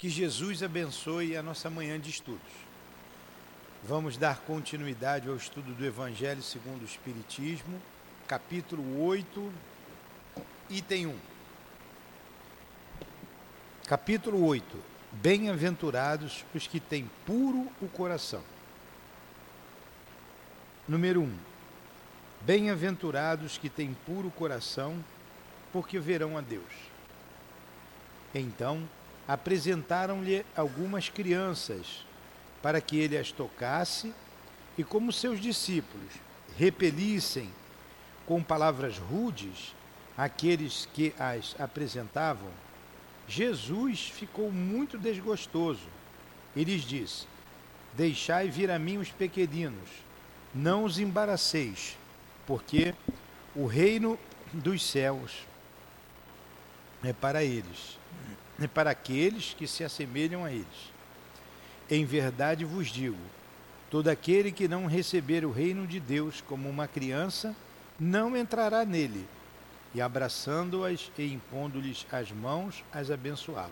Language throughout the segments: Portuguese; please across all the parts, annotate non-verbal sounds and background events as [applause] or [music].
Que Jesus abençoe a nossa manhã de estudos. Vamos dar continuidade ao estudo do Evangelho segundo o Espiritismo, capítulo 8, item 1. Capítulo 8. Bem-aventurados os que têm puro o coração. Número 1. Bem-aventurados que têm puro coração, porque verão a Deus. Então, apresentaram-lhe algumas crianças para que ele as tocasse e, como seus discípulos repelissem com palavras rudes aqueles que as apresentavam, Jesus ficou muito desgostoso e lhes disse: Deixai vir a mim os pequeninos, não os embaraceis, porque o reino dos céus é para eles para aqueles que se assemelham a eles. Em verdade vos digo: todo aquele que não receber o reino de Deus como uma criança, não entrará nele. E abraçando-as e impondo-lhes as mãos, as abençoava.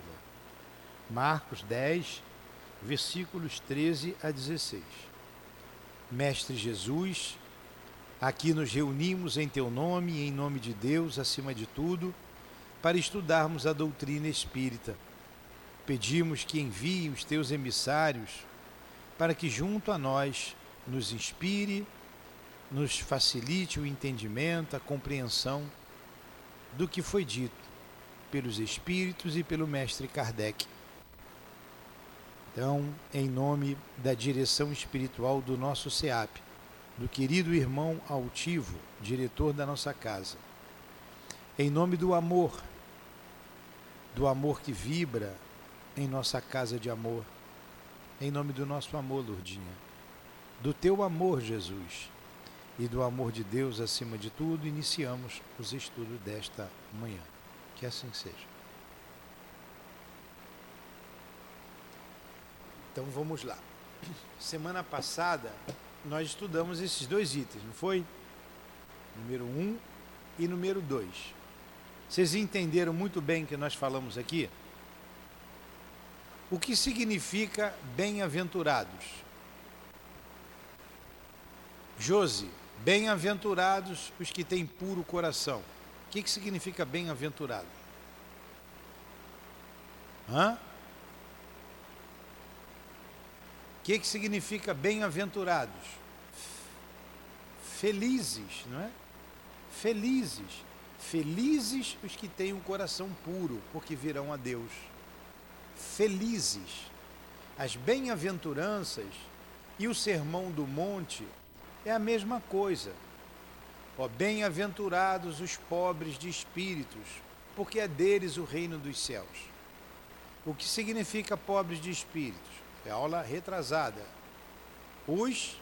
Marcos 10, versículos 13 a 16. Mestre Jesus, aqui nos reunimos em teu nome e em nome de Deus, acima de tudo para estudarmos a doutrina espírita. Pedimos que envie os teus emissários para que, junto a nós, nos inspire, nos facilite o entendimento, a compreensão do que foi dito pelos Espíritos e pelo Mestre Kardec. Então, em nome da direção espiritual do nosso SEAP, do querido irmão altivo, diretor da nossa casa, em nome do amor, do amor que vibra em nossa casa de amor, em nome do nosso amor, Lourdinha, do teu amor, Jesus, e do amor de Deus acima de tudo, iniciamos os estudos desta manhã. Que assim seja. Então vamos lá. Semana passada nós estudamos esses dois itens, não foi? Número 1 um e número 2. Vocês entenderam muito bem que nós falamos aqui? O que significa bem-aventurados? Josi, bem-aventurados os que têm puro coração. O que, que significa bem-aventurado? Hã? O que, que significa bem-aventurados? Felizes, não é? Felizes. Felizes os que têm um coração puro, porque virão a Deus. Felizes. As bem-aventuranças e o sermão do monte é a mesma coisa. Ó, bem-aventurados os pobres de espíritos, porque é deles o reino dos céus. O que significa pobres de espíritos? É aula retrasada. Os.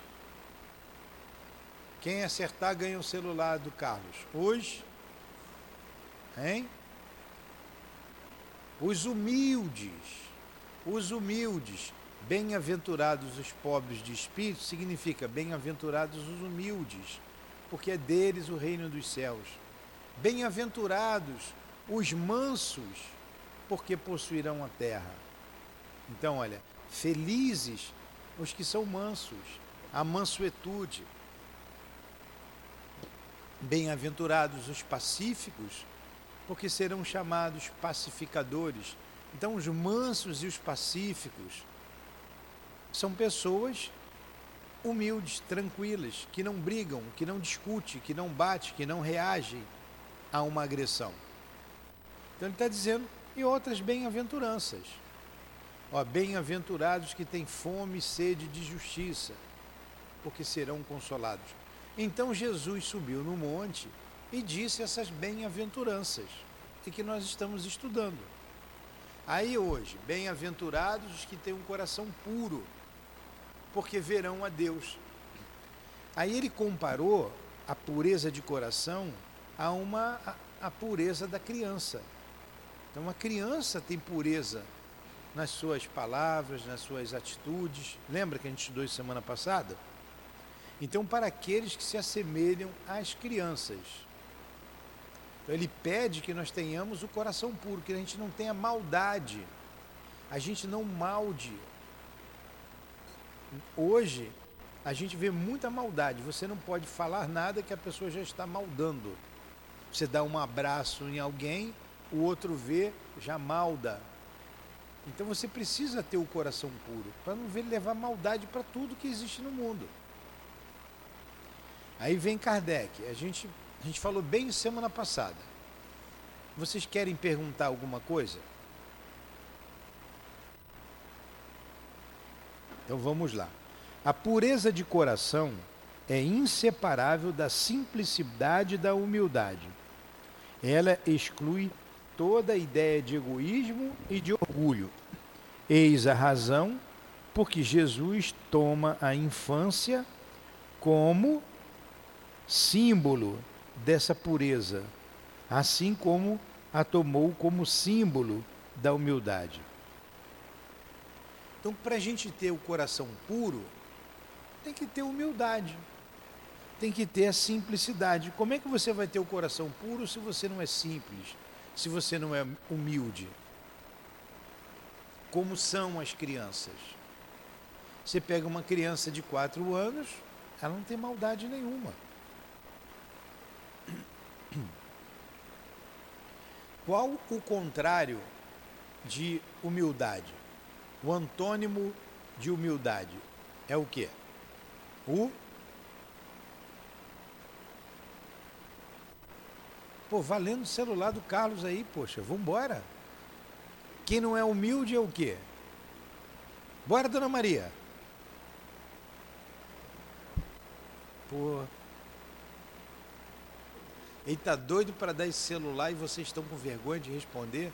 Quem acertar ganha o celular do Carlos. Os Hein? Os humildes, os humildes, bem-aventurados os pobres de espírito, significa bem-aventurados os humildes, porque é deles o reino dos céus. Bem-aventurados os mansos, porque possuirão a terra. Então, olha, felizes os que são mansos, a mansuetude. Bem-aventurados os pacíficos, porque serão chamados pacificadores. Então, os mansos e os pacíficos são pessoas humildes, tranquilas, que não brigam, que não discutem, que não batem, que não reagem a uma agressão. Então, ele está dizendo, e outras bem-aventuranças. Bem-aventurados que têm fome e sede de justiça, porque serão consolados. Então, Jesus subiu no monte e disse essas bem-aventuranças e que nós estamos estudando. Aí hoje, bem-aventurados os que têm um coração puro, porque verão a Deus. Aí ele comparou a pureza de coração a uma a, a pureza da criança. Então a criança tem pureza nas suas palavras, nas suas atitudes. Lembra que a gente estudou semana passada? Então, para aqueles que se assemelham às crianças, então, ele pede que nós tenhamos o coração puro, que a gente não tenha maldade, a gente não malde. Hoje, a gente vê muita maldade. Você não pode falar nada que a pessoa já está maldando. Você dá um abraço em alguém, o outro vê, já malda. Então você precisa ter o coração puro para não ver levar maldade para tudo que existe no mundo. Aí vem Kardec. A gente, a gente falou bem semana passada. Vocês querem perguntar alguma coisa? Então vamos lá. A pureza de coração é inseparável da simplicidade e da humildade. Ela exclui toda ideia de egoísmo e de orgulho. Eis a razão porque Jesus toma a infância como símbolo dessa pureza, assim como a tomou como símbolo da humildade. Então, para a gente ter o coração puro, tem que ter humildade, tem que ter a simplicidade. Como é que você vai ter o coração puro se você não é simples, se você não é humilde? Como são as crianças? Você pega uma criança de quatro anos, ela não tem maldade nenhuma. Qual o contrário de humildade? O antônimo de humildade é o quê? O Pô, valendo o celular do Carlos aí, poxa, vambora. Quem não é humilde é o quê? Bora, dona Maria. Pô. Ele tá doido para dar esse celular e vocês estão com vergonha de responder?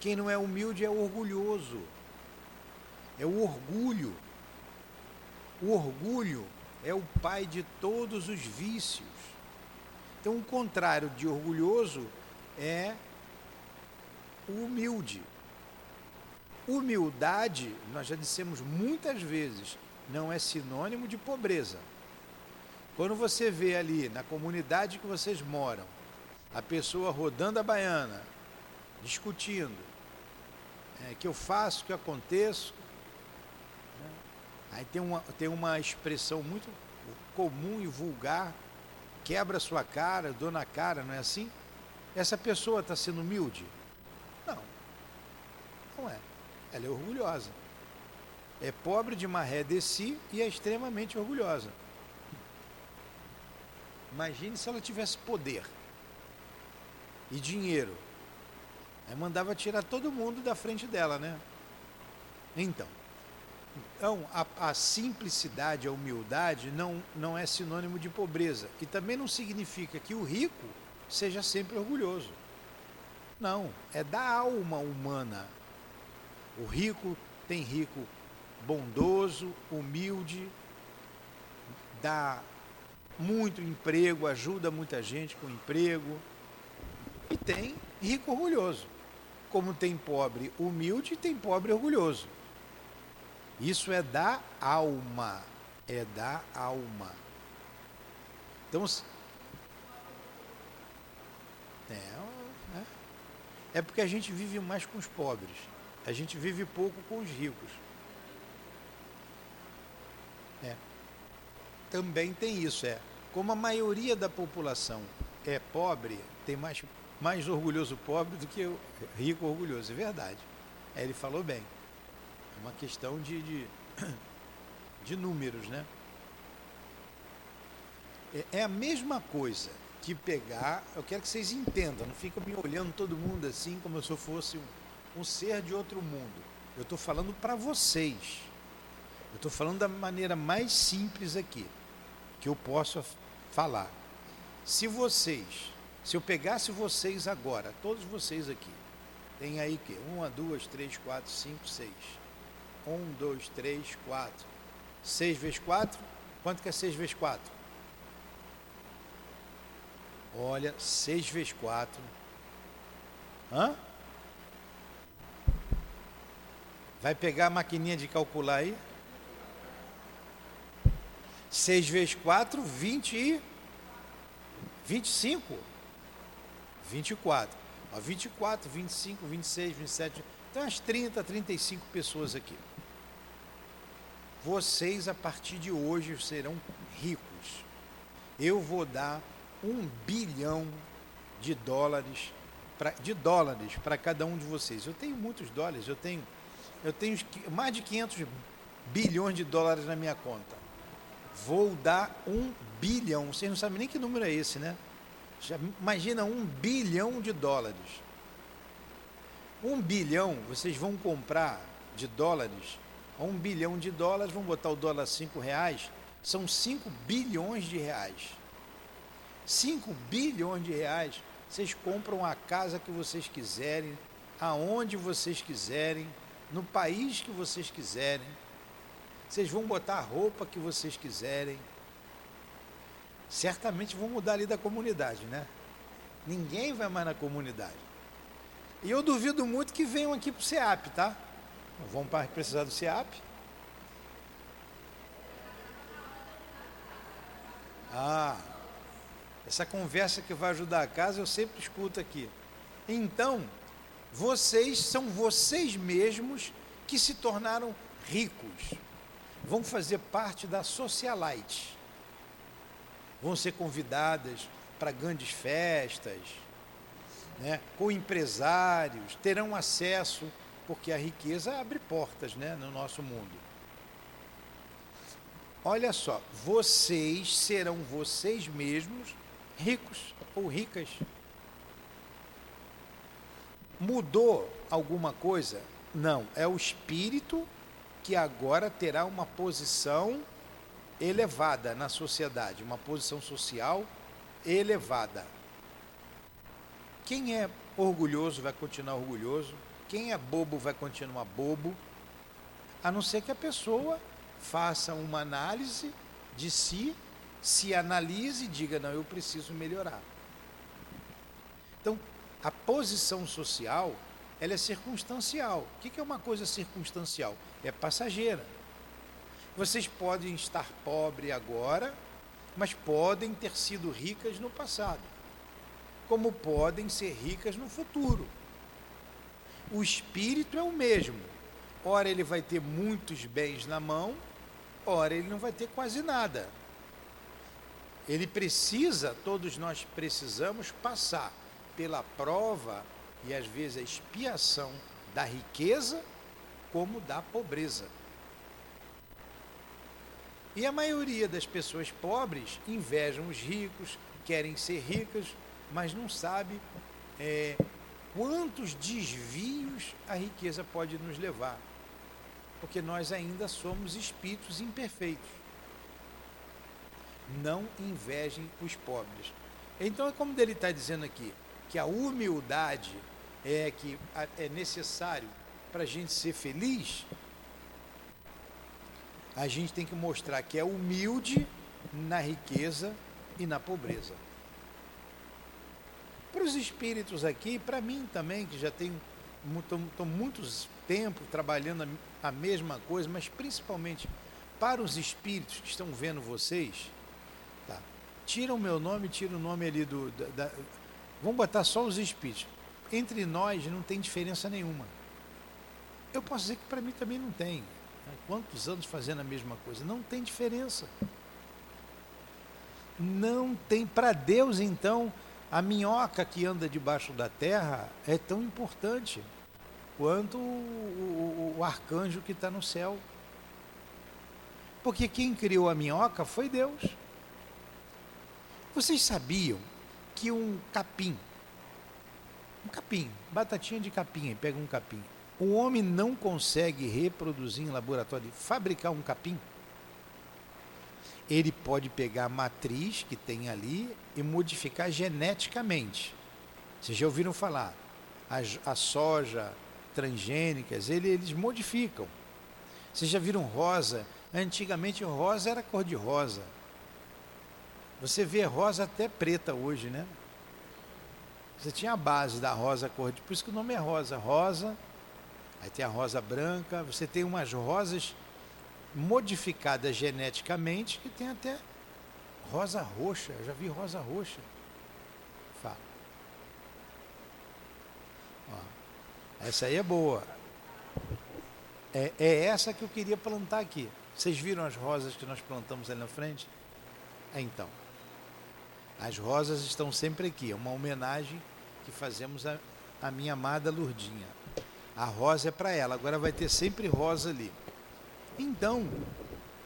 Quem não é humilde é orgulhoso. É o orgulho. O orgulho é o pai de todos os vícios. Então, o contrário de orgulhoso é humilde. Humildade, nós já dissemos muitas vezes, não é sinônimo de pobreza. Quando você vê ali na comunidade que vocês moram, a pessoa rodando a baiana, discutindo, é, que eu faço, que eu aconteço. Né? Aí tem uma, tem uma expressão muito comum e vulgar, quebra sua cara, dou na cara, não é assim? Essa pessoa está sendo humilde? Não, não é. Ela é orgulhosa. É pobre de maré de si e é extremamente orgulhosa. Imagine se ela tivesse poder e dinheiro. Aí mandava tirar todo mundo da frente dela, né? Então, então a, a, simplicidade, a humildade não, não é sinônimo de pobreza. E também não significa que o rico seja sempre orgulhoso. Não, é da alma humana. O rico tem rico bondoso, humilde, dá muito emprego, ajuda muita gente com emprego. E tem rico orgulhoso. Como tem pobre humilde, tem pobre orgulhoso. Isso é da alma. É da alma. Então, é, é, é porque a gente vive mais com os pobres. A gente vive pouco com os ricos. É. Também tem isso, é. Como a maioria da população é pobre, tem mais, mais orgulhoso pobre do que rico orgulhoso. É verdade. É, ele falou bem uma questão de, de, [coughs] de números, né? É, é a mesma coisa que pegar, eu quero que vocês entendam, não fica me olhando todo mundo assim como se eu fosse um, um ser de outro mundo. Eu estou falando para vocês. Eu estou falando da maneira mais simples aqui, que eu posso falar. Se vocês, se eu pegasse vocês agora, todos vocês aqui, tem aí que? Uma, duas, três, quatro, cinco, seis. Um, dois, três, quatro. Seis vezes quatro. Quanto que é seis vezes quatro? Olha, seis vezes quatro. Hã? Vai pegar a maquininha de calcular aí? 6 vezes 4, 20 e 25. 24. Ó, 24, 25, 26, 27, Tem umas 30, 35 pessoas aqui. Vocês, a partir de hoje, serão ricos. Eu vou dar um bilhão de dólares pra, de dólares para cada um de vocês. Eu tenho muitos dólares, eu tenho, eu tenho mais de 500 bilhões de dólares na minha conta. Vou dar um bilhão. Vocês não sabem nem que número é esse, né? Já imagina um bilhão de dólares. Um bilhão, vocês vão comprar de dólares, um bilhão de dólares, vão botar o dólar cinco reais, são 5 bilhões de reais. 5 bilhões de reais, vocês compram a casa que vocês quiserem, aonde vocês quiserem, no país que vocês quiserem. Vocês vão botar a roupa que vocês quiserem. Certamente vão mudar ali da comunidade, né? Ninguém vai mais na comunidade. E eu duvido muito que venham aqui para o SEAP, tá? Vão precisar do SEAP. Ah, essa conversa que vai ajudar a casa eu sempre escuto aqui. Então, vocês são vocês mesmos que se tornaram ricos. Vão fazer parte da socialite. Vão ser convidadas para grandes festas, né, com empresários, terão acesso, porque a riqueza abre portas né, no nosso mundo. Olha só, vocês serão vocês mesmos ricos ou ricas. Mudou alguma coisa? Não, é o espírito que agora terá uma posição elevada na sociedade, uma posição social elevada. Quem é orgulhoso vai continuar orgulhoso, quem é bobo vai continuar bobo, a não ser que a pessoa faça uma análise de si, se analise e diga: não, eu preciso melhorar. Então, a posição social ela é circunstancial. O que é uma coisa circunstancial? É passageira. Vocês podem estar pobres agora, mas podem ter sido ricas no passado como podem ser ricas no futuro. O espírito é o mesmo. Ora ele vai ter muitos bens na mão, ora ele não vai ter quase nada. Ele precisa, todos nós precisamos passar pela prova e às vezes a expiação da riqueza como da pobreza. E a maioria das pessoas pobres invejam os ricos, querem ser ricas, mas não sabe é, quantos desvios a riqueza pode nos levar, porque nós ainda somos espíritos imperfeitos. Não invejem os pobres. Então é como ele está dizendo aqui, que a humildade é que é necessário para a gente ser feliz. A gente tem que mostrar que é humilde na riqueza e na pobreza. Para os espíritos aqui, para mim também, que já tenho estou muitos tempo trabalhando a, a mesma coisa, mas principalmente para os espíritos que estão vendo vocês, tá? tira o meu nome, tira o nome ali do. Da, da, vamos botar só os espíritos. Entre nós não tem diferença nenhuma. Eu posso dizer que para mim também não tem. Né? Quantos anos fazendo a mesma coisa? Não tem diferença. Não tem. Para Deus, então, a minhoca que anda debaixo da terra é tão importante quanto o, o, o arcanjo que está no céu. Porque quem criou a minhoca foi Deus. Vocês sabiam que um capim, um capim, batatinha de capim, pega um capim, o homem não consegue reproduzir em laboratório, fabricar um capim? ele pode pegar a matriz que tem ali e modificar geneticamente. Vocês já ouviram falar? A, a soja transgênicas, ele, eles modificam. Vocês já viram rosa? Antigamente rosa era cor de rosa. Você vê rosa até preta hoje, né? Você tinha a base da rosa cor de, por isso que o nome é rosa, rosa. Aí tem a rosa branca, você tem umas rosas modificada geneticamente que tem até rosa roxa. Eu já vi rosa roxa. Fala. Ó, essa aí é boa. é, é essa que eu queria plantar aqui. Vocês viram as rosas que nós plantamos ali na frente? É então. As rosas estão sempre aqui, é uma homenagem que fazemos à, à minha amada Lurdinha. A rosa é para ela, agora vai ter sempre rosa ali. Então,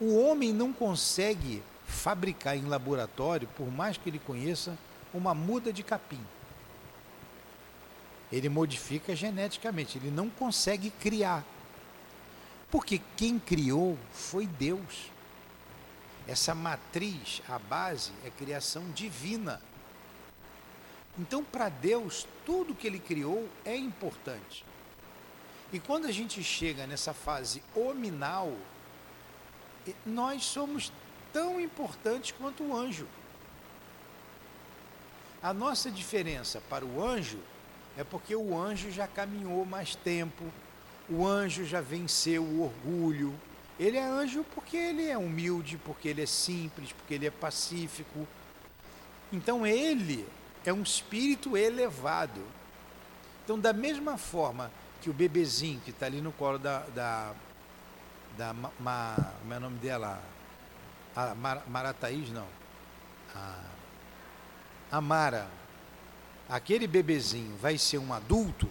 o homem não consegue fabricar em laboratório, por mais que ele conheça, uma muda de capim. Ele modifica geneticamente, ele não consegue criar. Porque quem criou foi Deus. Essa matriz, a base, é criação divina. Então, para Deus, tudo que Ele criou é importante. E quando a gente chega nessa fase hominal, nós somos tão importantes quanto o anjo. A nossa diferença para o anjo é porque o anjo já caminhou mais tempo, o anjo já venceu o orgulho, ele é anjo porque ele é humilde, porque ele é simples, porque ele é pacífico. Então ele é um espírito elevado. Então, da mesma forma que o bebezinho que está ali no colo da. da, da ma, como é o nome dela? A Mar, Marataís, não. A, a Mara. Aquele bebezinho vai ser um adulto,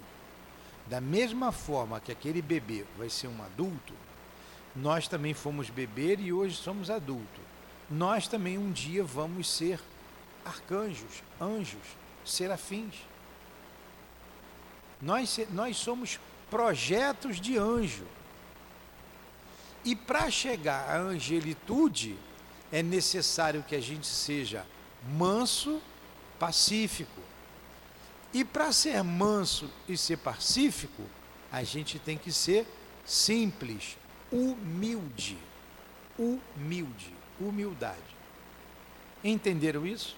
da mesma forma que aquele bebê vai ser um adulto, nós também fomos beber e hoje somos adultos. Nós também um dia vamos ser arcanjos, anjos, serafins. Nós, nós somos projetos de anjo. E para chegar à angelitude, é necessário que a gente seja manso, pacífico. E para ser manso e ser pacífico, a gente tem que ser simples, humilde. Humilde. Humildade. Entenderam isso?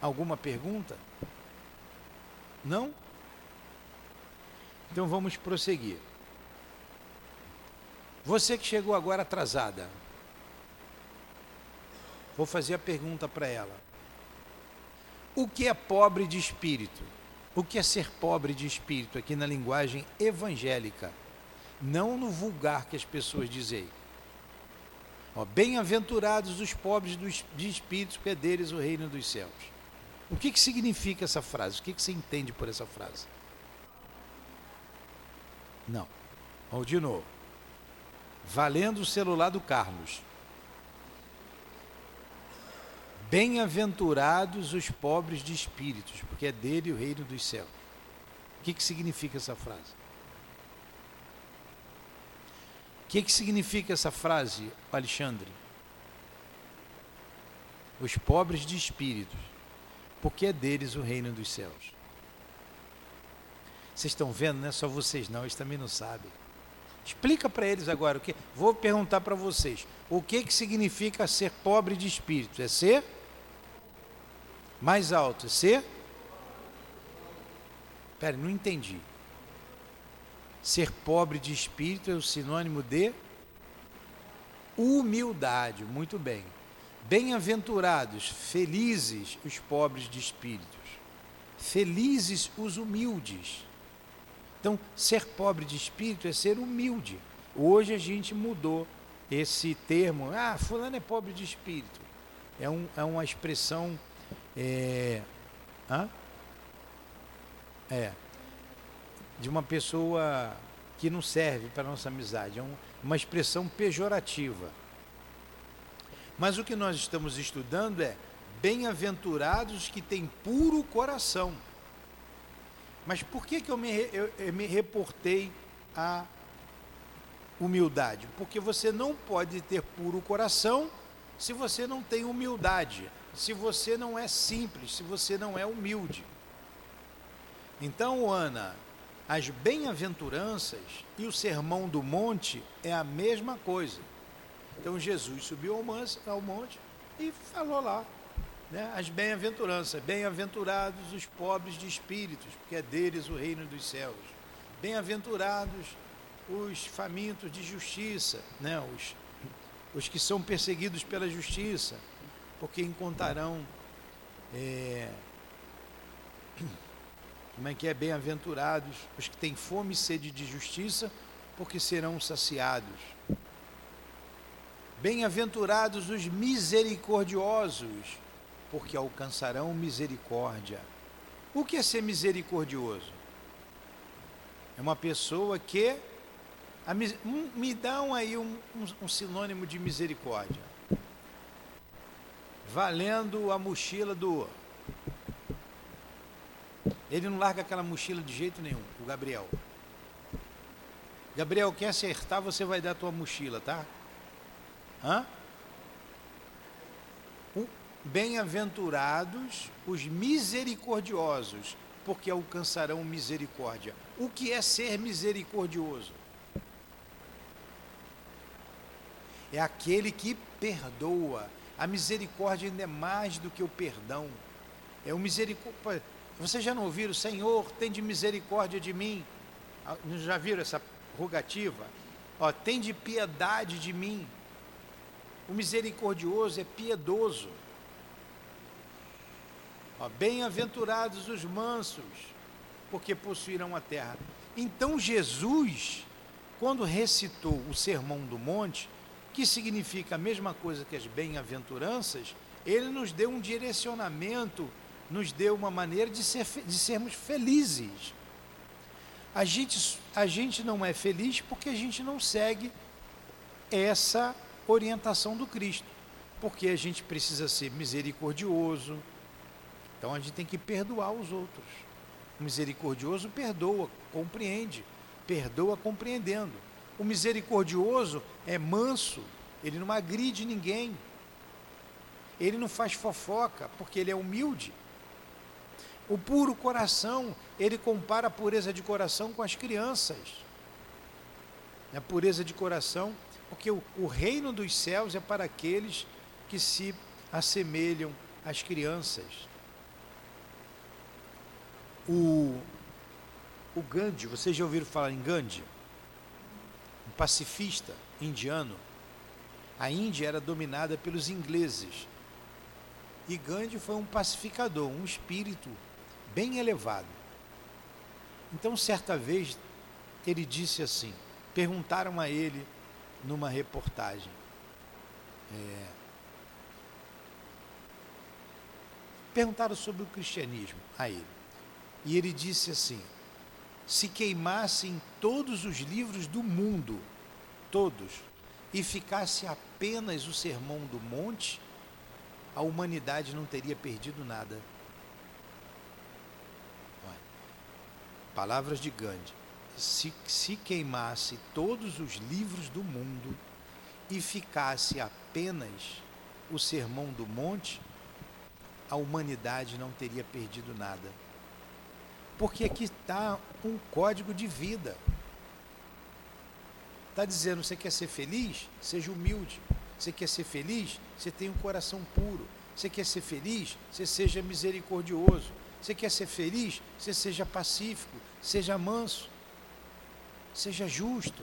Alguma pergunta? Não? Então vamos prosseguir. Você que chegou agora atrasada, vou fazer a pergunta para ela. O que é pobre de espírito? O que é ser pobre de espírito aqui na linguagem evangélica? não no vulgar que as pessoas dizem. Bem-aventurados os pobres de espíritos, porque é deles o reino dos céus. O que, que significa essa frase? O que, que você entende por essa frase? Não. Vamos de novo. Valendo o celular do Carlos. Bem-aventurados os pobres de espíritos, porque é dele o reino dos céus. O que, que significa essa frase? que, que significa essa frase, Alexandre? Os pobres de espíritos, porque é deles o reino dos céus. Vocês estão vendo, não é só vocês não, eles também não sabem. Explica para eles agora o que. Vou perguntar para vocês. O que que significa ser pobre de espírito? É ser mais alto, é ser? Pera, não entendi. Ser pobre de espírito é o sinônimo de humildade. Muito bem. Bem-aventurados, felizes os pobres de espíritos, felizes os humildes. Então, ser pobre de espírito é ser humilde. Hoje a gente mudou esse termo. Ah, fulano é pobre de espírito. É, um, é uma expressão. É, hã? é de uma pessoa que não serve para a nossa amizade. É um, uma expressão pejorativa. Mas o que nós estamos estudando é bem-aventurados que têm puro coração. Mas por que, que eu, me, eu, eu me reportei à humildade? Porque você não pode ter puro coração se você não tem humildade, se você não é simples, se você não é humilde. Então, Ana, as bem-aventuranças e o sermão do monte é a mesma coisa. Então Jesus subiu ao monte e falou lá, né, as bem-aventuranças, bem-aventurados os pobres de espíritos, porque é deles o reino dos céus. Bem-aventurados os famintos de justiça, né, os, os que são perseguidos pela justiça, porque encontrarão é, [coughs] como é que é? Bem-aventurados os que têm fome e sede de justiça, porque serão saciados. Bem-aventurados os misericordiosos, porque alcançarão misericórdia. O que é ser misericordioso? É uma pessoa que. A, me dão aí um, um, um sinônimo de misericórdia. Valendo a mochila do. Ele não larga aquela mochila de jeito nenhum, o Gabriel. Gabriel, quer acertar, você vai dar a tua mochila, tá? Hã? Bem-aventurados os misericordiosos, porque alcançarão misericórdia. O que é ser misericordioso? É aquele que perdoa. A misericórdia ainda é mais do que o perdão. É o misericórdia. Vocês já não ouviram, Senhor, tem de misericórdia de mim? Ah, já viram essa rogativa? Ó, tem de piedade de mim. O misericordioso é piedoso. Bem-aventurados os mansos, porque possuirão a terra. Então Jesus, quando recitou o Sermão do Monte, que significa a mesma coisa que as bem-aventuranças, ele nos deu um direcionamento, nos deu uma maneira de, ser, de sermos felizes. A gente, a gente não é feliz porque a gente não segue essa orientação do Cristo, porque a gente precisa ser misericordioso, então a gente tem que perdoar os outros. O misericordioso perdoa, compreende, perdoa compreendendo. O misericordioso é manso, ele não agride ninguém. Ele não faz fofoca, porque ele é humilde. O puro coração, ele compara a pureza de coração com as crianças. A pureza de coração, porque o, o reino dos céus é para aqueles que se assemelham às crianças. O, o Gandhi, vocês já ouviram falar em Gandhi? Um pacifista indiano. A Índia era dominada pelos ingleses. E Gandhi foi um pacificador, um espírito bem elevado. Então, certa vez, ele disse assim: perguntaram a ele numa reportagem. É, perguntaram sobre o cristianismo a ele. E ele disse assim: se queimassem todos os livros do mundo, todos, e ficasse apenas o sermão do monte, a humanidade não teria perdido nada. Palavras de Gandhi. Se, se queimasse todos os livros do mundo e ficasse apenas o sermão do monte, a humanidade não teria perdido nada. Porque aqui está um código de vida. Está dizendo, você quer ser feliz? Seja humilde. Você quer ser feliz? Você tenha um coração puro. Você quer ser feliz? Você seja misericordioso. Você quer ser feliz? Você seja pacífico, seja manso, seja justo.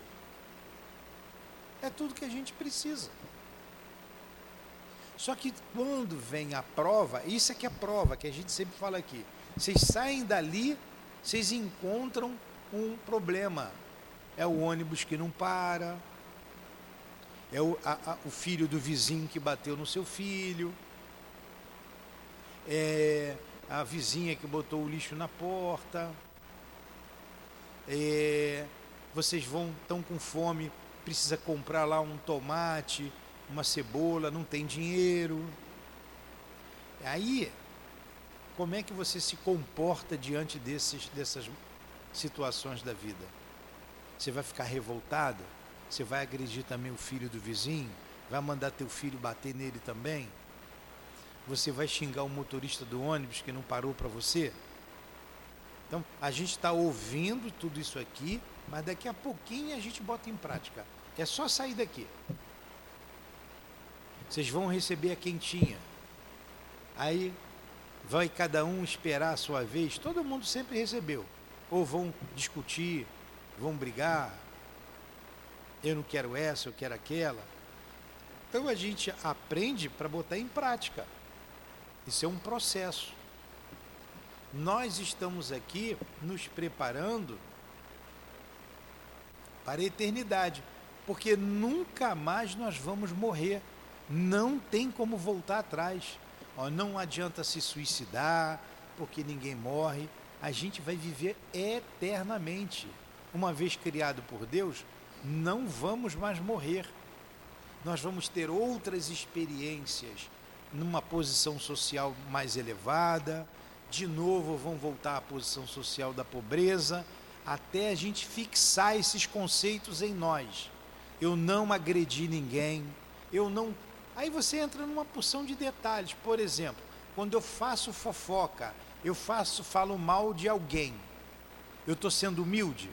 É tudo que a gente precisa. Só que quando vem a prova, isso é que é a prova que a gente sempre fala aqui. Vocês saem dali, vocês encontram um problema. É o ônibus que não para, é o, a, a, o filho do vizinho que bateu no seu filho, é a vizinha que botou o lixo na porta, é, vocês vão tão com fome, precisa comprar lá um tomate, uma cebola, não tem dinheiro. Aí como é que você se comporta diante desses, dessas situações da vida? Você vai ficar revoltado? Você vai agredir também o filho do vizinho? Vai mandar teu filho bater nele também? Você vai xingar o motorista do ônibus que não parou para você? Então, a gente está ouvindo tudo isso aqui, mas daqui a pouquinho a gente bota em prática. É só sair daqui. Vocês vão receber a quentinha. Aí vai cada um esperar a sua vez, todo mundo sempre recebeu. Ou vão discutir, vão brigar, eu não quero essa, eu quero aquela. Então a gente aprende para botar em prática. Isso é um processo. Nós estamos aqui nos preparando para a eternidade, porque nunca mais nós vamos morrer. Não tem como voltar atrás. Ó, não adianta se suicidar, porque ninguém morre. A gente vai viver eternamente. Uma vez criado por Deus, não vamos mais morrer. Nós vamos ter outras experiências numa posição social mais elevada, de novo vão voltar à posição social da pobreza, até a gente fixar esses conceitos em nós. Eu não agredi ninguém, eu não. Aí você entra numa porção de detalhes. Por exemplo, quando eu faço fofoca, eu faço, falo mal de alguém. Eu estou sendo humilde?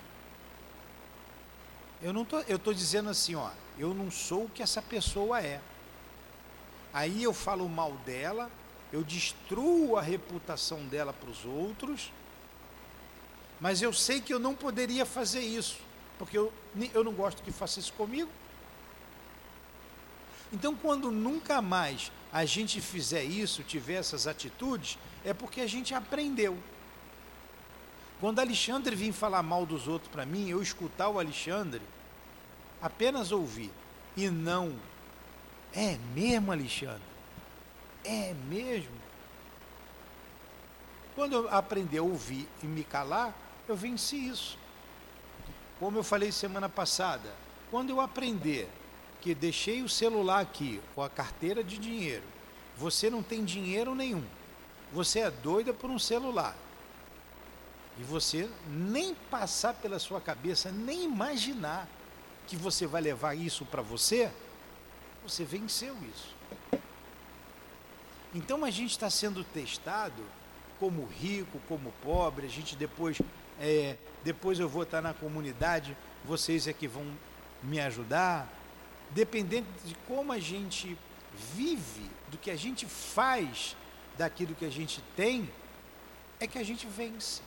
Eu não tô, eu estou dizendo assim, ó, eu não sou o que essa pessoa é. Aí eu falo mal dela, eu destruo a reputação dela para os outros mas eu sei que eu não poderia fazer isso, porque eu, eu não gosto que faça isso comigo. Então, quando nunca mais a gente fizer isso, tiver essas atitudes, é porque a gente aprendeu. Quando Alexandre vir falar mal dos outros para mim, eu escutar o Alexandre, apenas ouvir e não. É mesmo, Alexandre? É mesmo? Quando eu aprender a ouvir e me calar, eu venci isso. Como eu falei semana passada, quando eu aprender que deixei o celular aqui ou a carteira de dinheiro, você não tem dinheiro nenhum, você é doida por um celular, e você nem passar pela sua cabeça, nem imaginar que você vai levar isso para você, você venceu isso. Então a gente está sendo testado como rico, como pobre, a gente depois é, depois eu vou estar na comunidade, vocês é que vão me ajudar. Dependendo de como a gente vive, do que a gente faz, daquilo que a gente tem, é que a gente vence.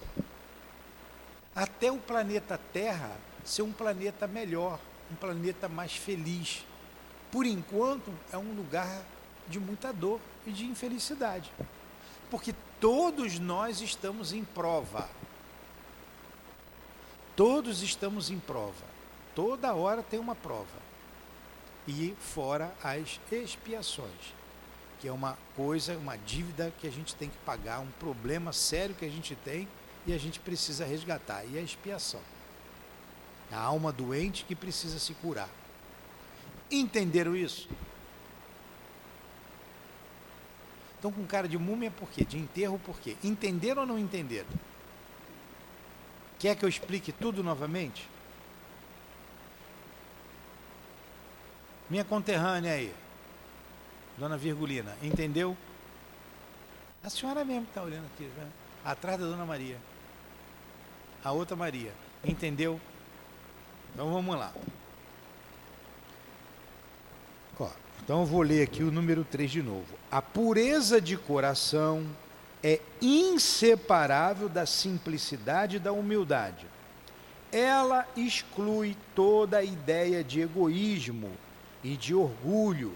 Até o planeta Terra ser um planeta melhor, um planeta mais feliz. Por enquanto, é um lugar de muita dor e de infelicidade. Porque todos nós estamos em prova. Todos estamos em prova. Toda hora tem uma prova. E fora as expiações, que é uma coisa, uma dívida que a gente tem que pagar, um problema sério que a gente tem e a gente precisa resgatar. E a expiação. A alma doente que precisa se curar. Entenderam isso? Então, com cara de múmia, por quê? De enterro, por quê? Entenderam ou não entenderam? Quer que eu explique tudo novamente? Minha conterrânea aí, Dona Virgulina, entendeu? A senhora mesmo está olhando aqui, né? atrás da Dona Maria. A outra Maria, entendeu? Então vamos lá. Ó, então eu vou ler aqui o número 3 de novo. A pureza de coração é inseparável da simplicidade e da humildade. Ela exclui toda a ideia de egoísmo e de orgulho.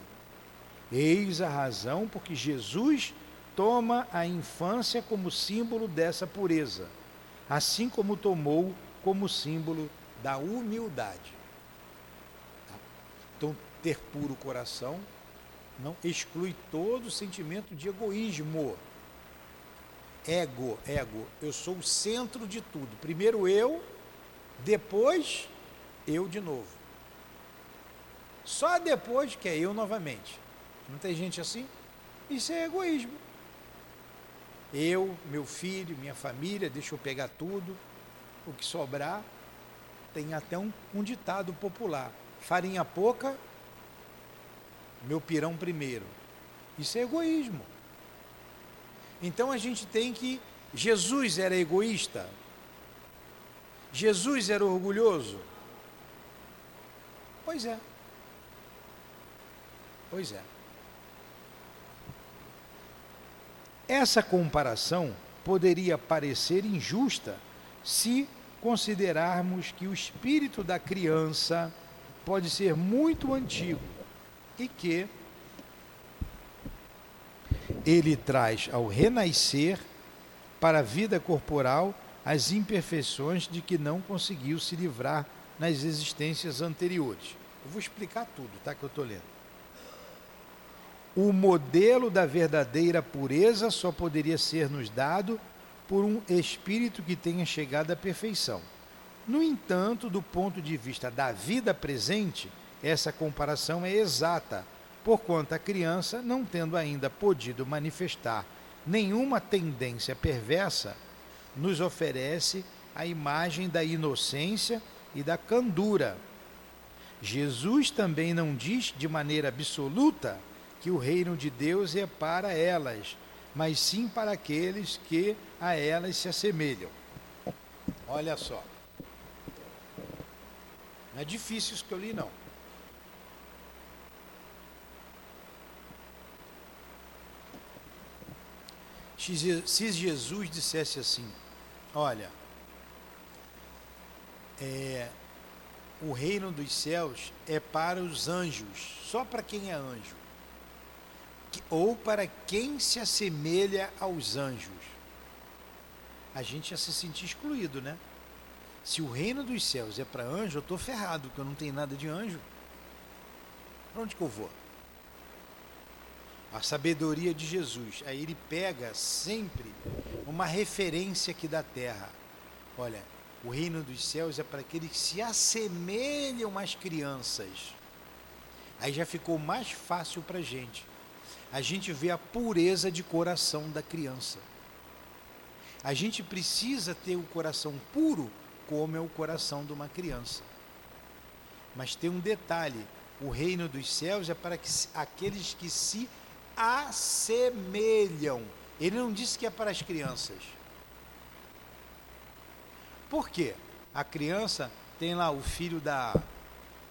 Eis a razão porque Jesus toma a infância como símbolo dessa pureza, assim como tomou como símbolo da humildade. Então, ter puro coração não exclui todo o sentimento de egoísmo ego, ego. Eu sou o centro de tudo. Primeiro eu, depois eu de novo. Só depois que é eu novamente. Não tem gente assim? Isso é egoísmo. Eu, meu filho, minha família, deixa eu pegar tudo. O que sobrar, tem até um, um ditado popular: farinha pouca, meu pirão primeiro. Isso é egoísmo. Então a gente tem que. Jesus era egoísta? Jesus era orgulhoso? Pois é. Pois é. Essa comparação poderia parecer injusta se considerarmos que o espírito da criança pode ser muito antigo e que ele traz ao renascer para a vida corporal as imperfeições de que não conseguiu se livrar nas existências anteriores. Eu vou explicar tudo, tá? Que eu estou lendo. O modelo da verdadeira pureza só poderia ser nos dado por um espírito que tenha chegado à perfeição. No entanto, do ponto de vista da vida presente, essa comparação é exata, porquanto a criança, não tendo ainda podido manifestar nenhuma tendência perversa, nos oferece a imagem da inocência e da candura. Jesus também não diz de maneira absoluta que o reino de Deus é para elas, mas sim para aqueles que a elas se assemelham. Olha só. Não é difícil isso que eu li, não. Se Jesus dissesse assim: Olha, é, o reino dos céus é para os anjos, só para quem é anjo, ou para quem se assemelha aos anjos. A gente ia se sentir excluído, né? Se o reino dos céus é para anjo, eu estou ferrado, porque eu não tenho nada de anjo. Para onde que eu vou? A sabedoria de Jesus. Aí ele pega sempre uma referência aqui da terra. Olha, o reino dos céus é para aqueles que se assemelham às crianças. Aí já ficou mais fácil para a gente. A gente vê a pureza de coração da criança. A gente precisa ter o coração puro, como é o coração de uma criança. Mas tem um detalhe: o reino dos céus é para que, aqueles que se assemelham. Ele não disse que é para as crianças. Por quê? A criança tem lá o filho da.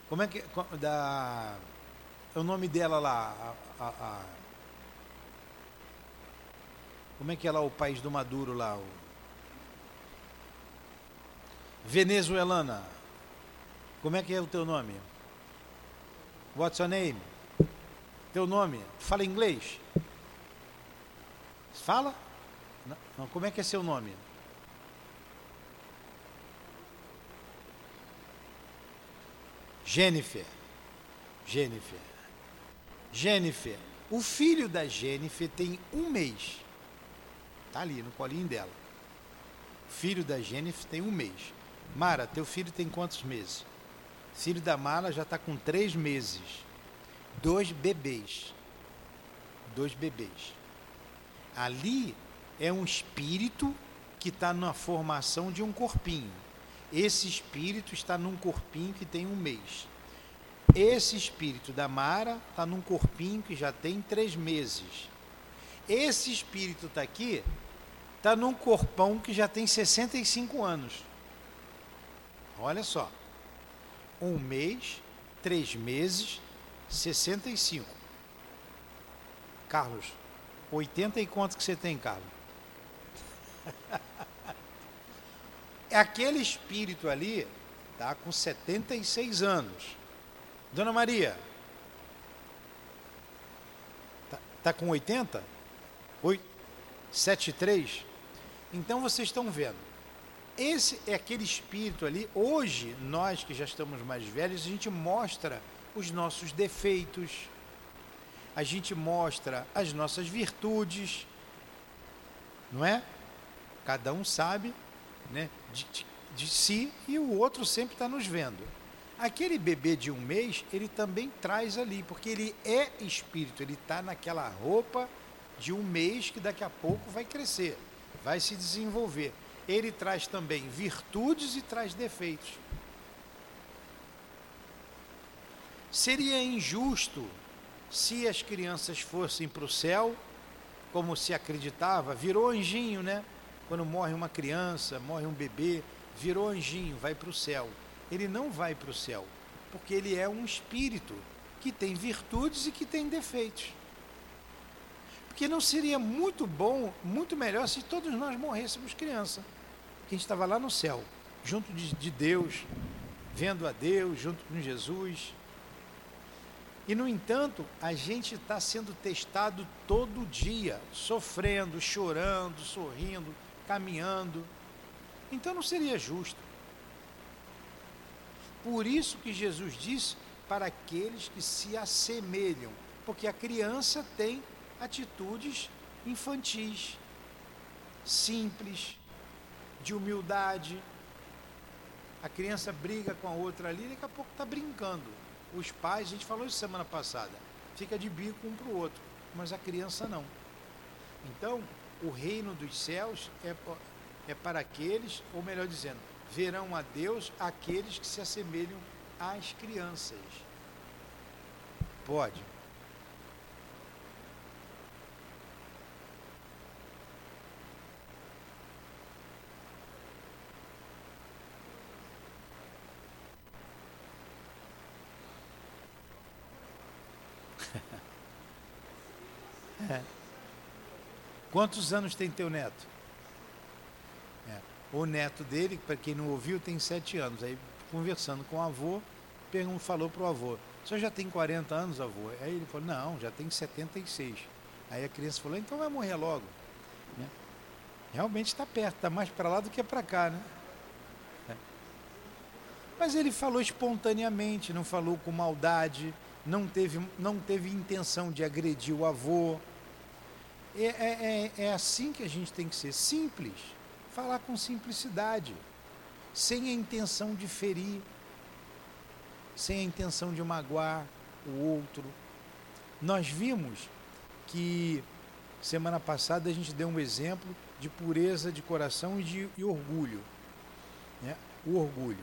Como é que. Da. É o nome dela lá. A, a, a, como é que é lá o país do Maduro lá? O, Venezuelana. Como é que é o teu nome? What's your name? Teu nome? Fala inglês? Fala? Não, como é que é seu nome? Jennifer. Jennifer. Jennifer. O filho da Jennifer tem um mês. Tá ali no colinho dela. O filho da Jennifer tem um mês. Mara, teu filho tem quantos meses? filho da Mara já está com três meses dois bebês. Dois bebês. Ali é um espírito que está na formação de um corpinho. Esse espírito está num corpinho que tem um mês. Esse espírito da Mara está num corpinho que já tem três meses. Esse espírito está aqui, está num corpão que já tem 65 anos. Olha só. Um mês, três meses, 65. Carlos, 80 e quanto que você tem, Carlos? é [laughs] aquele espírito ali, tá com 76 anos. Dona Maria, tá, tá com 80? 8, 73? Então vocês estão vendo. Esse é aquele espírito ali. Hoje, nós que já estamos mais velhos, a gente mostra os nossos defeitos, a gente mostra as nossas virtudes, não é? Cada um sabe né, de, de, de si e o outro sempre está nos vendo. Aquele bebê de um mês, ele também traz ali, porque ele é espírito, ele está naquela roupa de um mês que daqui a pouco vai crescer, vai se desenvolver. Ele traz também virtudes e traz defeitos. Seria injusto se as crianças fossem para o céu, como se acreditava, virou anjinho, né? Quando morre uma criança, morre um bebê, virou anjinho, vai para o céu. Ele não vai para o céu, porque ele é um espírito que tem virtudes e que tem defeitos. Porque não seria muito bom, muito melhor se todos nós morrêssemos criança. Que a gente estava lá no céu, junto de, de Deus, vendo a Deus, junto com Jesus e, no entanto, a gente está sendo testado todo dia, sofrendo, chorando, sorrindo, caminhando. Então não seria justo. Por isso que Jesus disse para aqueles que se assemelham, porque a criança tem atitudes infantis, simples, de humildade. A criança briga com a outra ali, daqui a pouco está brincando. Os pais, a gente falou isso semana passada, fica de bico um para o outro, mas a criança não. Então, o reino dos céus é, é para aqueles, ou melhor dizendo, verão a Deus aqueles que se assemelham às crianças. Pode. Quantos anos tem teu neto? É. O neto dele, para quem não ouviu, tem sete anos. Aí, conversando com o avô, falou para o avô: O senhor já tem 40 anos, avô? Aí ele falou: Não, já tem 76. Aí a criança falou: Então vai morrer logo. Né? Realmente está perto, está mais para lá do que para cá, né? É. Mas ele falou espontaneamente, não falou com maldade, não teve, não teve intenção de agredir o avô. É, é, é, é assim que a gente tem que ser simples, falar com simplicidade, sem a intenção de ferir, sem a intenção de magoar o outro. Nós vimos que semana passada a gente deu um exemplo de pureza de coração e de e orgulho. Né? O orgulho.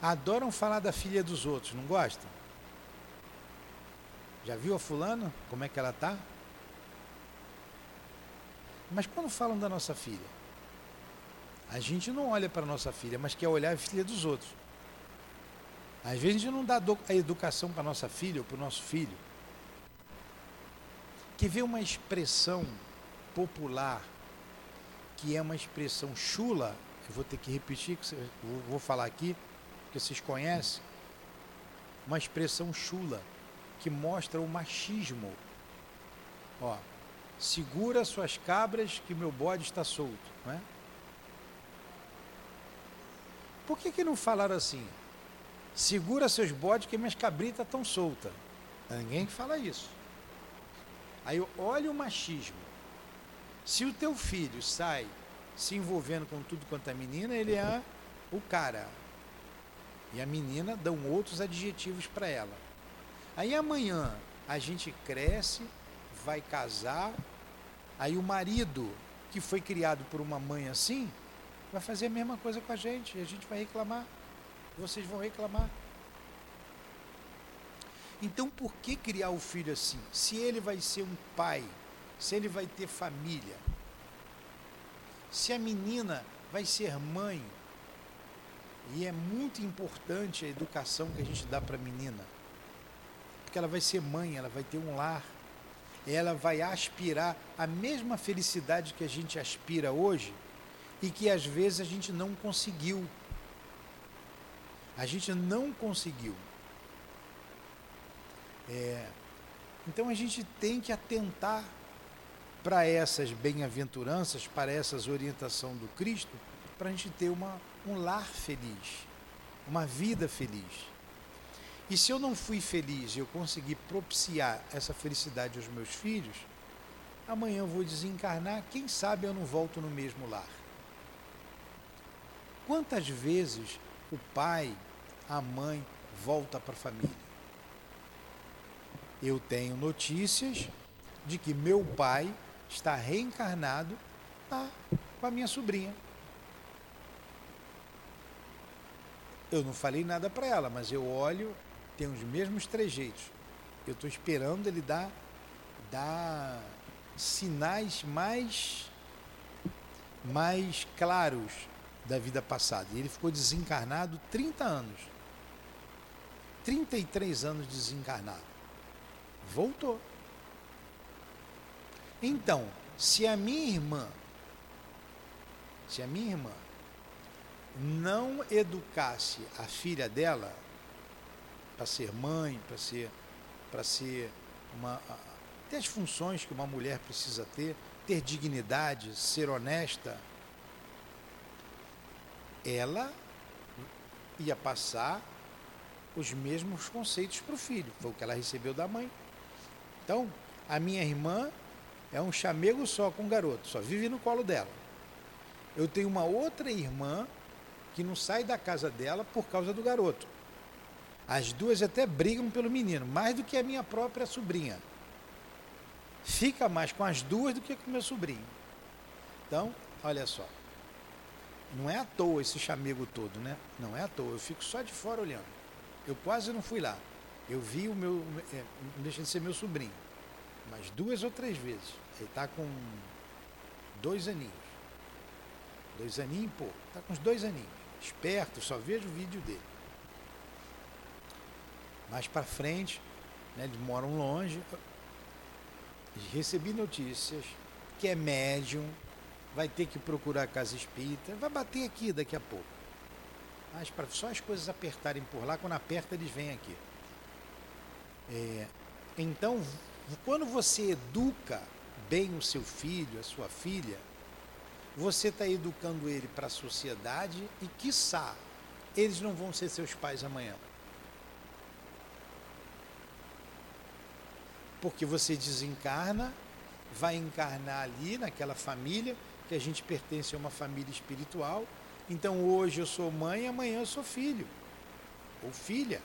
Adoram falar da filha dos outros, não gostam? Já viu a fulana? Como é que ela está? Mas quando falam da nossa filha, a gente não olha para a nossa filha, mas quer olhar a filha dos outros. Às vezes a gente não dá a educação para a nossa filha ou para o nosso filho. Que vê uma expressão popular, que é uma expressão chula, eu vou ter que repetir, que vou falar aqui, porque vocês conhecem, uma expressão chula, que mostra o machismo. Ó, segura suas cabras que meu bode está solto. Não é? Por que, que não falaram assim? Segura seus bodes que minhas cabritas estão soltas. Ninguém fala isso. Aí olha o machismo. Se o teu filho sai se envolvendo com tudo quanto é menina, ele é o cara. E a menina dão outros adjetivos para ela. Aí amanhã a gente cresce, vai casar, aí o marido que foi criado por uma mãe assim, vai fazer a mesma coisa com a gente, e a gente vai reclamar. Vocês vão reclamar. Então por que criar o filho assim? Se ele vai ser um pai, se ele vai ter família, se a menina vai ser mãe, e é muito importante a educação que a gente dá para a menina, porque ela vai ser mãe, ela vai ter um lar, ela vai aspirar a mesma felicidade que a gente aspira hoje e que às vezes a gente não conseguiu. A gente não conseguiu. É, então a gente tem que atentar para essas bem-aventuranças, para essas orientação do Cristo, para a gente ter uma, um lar feliz, uma vida feliz. E se eu não fui feliz e eu consegui propiciar essa felicidade aos meus filhos, amanhã eu vou desencarnar, quem sabe eu não volto no mesmo lar. Quantas vezes o pai, a mãe volta para a família? Eu tenho notícias de que meu pai está reencarnado lá com a minha sobrinha. Eu não falei nada para ela, mas eu olho tem os mesmos trejeitos. Eu estou esperando ele dar, dar sinais mais, mais claros da vida passada. E ele ficou desencarnado 30 anos. 33 anos desencarnado. Voltou. Então, se a minha irmã, se a minha irmã não educasse a filha dela, para ser mãe, para ser, para ser uma ter as funções que uma mulher precisa ter, ter dignidade, ser honesta, ela ia passar os mesmos conceitos para o filho, foi o que ela recebeu da mãe. Então, a minha irmã é um chamego só com o garoto, só vive no colo dela. Eu tenho uma outra irmã que não sai da casa dela por causa do garoto. As duas até brigam pelo menino, mais do que a minha própria sobrinha. Fica mais com as duas do que com meu sobrinho. Então, olha só. Não é à toa esse chamego todo, né? Não é à toa. Eu fico só de fora olhando. Eu quase não fui lá. Eu vi o meu. É, não deixa de ser meu sobrinho. Mas duas ou três vezes. Ele está com dois aninhos. Dois aninhos, pô. Está com uns dois aninhos. Esperto, só vejo o vídeo dele. Mais para frente, né, eles moram longe. Recebi notícias que é médium, vai ter que procurar a casa espírita, vai bater aqui daqui a pouco. Mas para só as coisas apertarem por lá, quando aperta eles vêm aqui. É, então, quando você educa bem o seu filho, a sua filha, você está educando ele para a sociedade e, quiçá, eles não vão ser seus pais amanhã. Porque você desencarna, vai encarnar ali naquela família, que a gente pertence a uma família espiritual. Então hoje eu sou mãe, amanhã eu sou filho ou filha.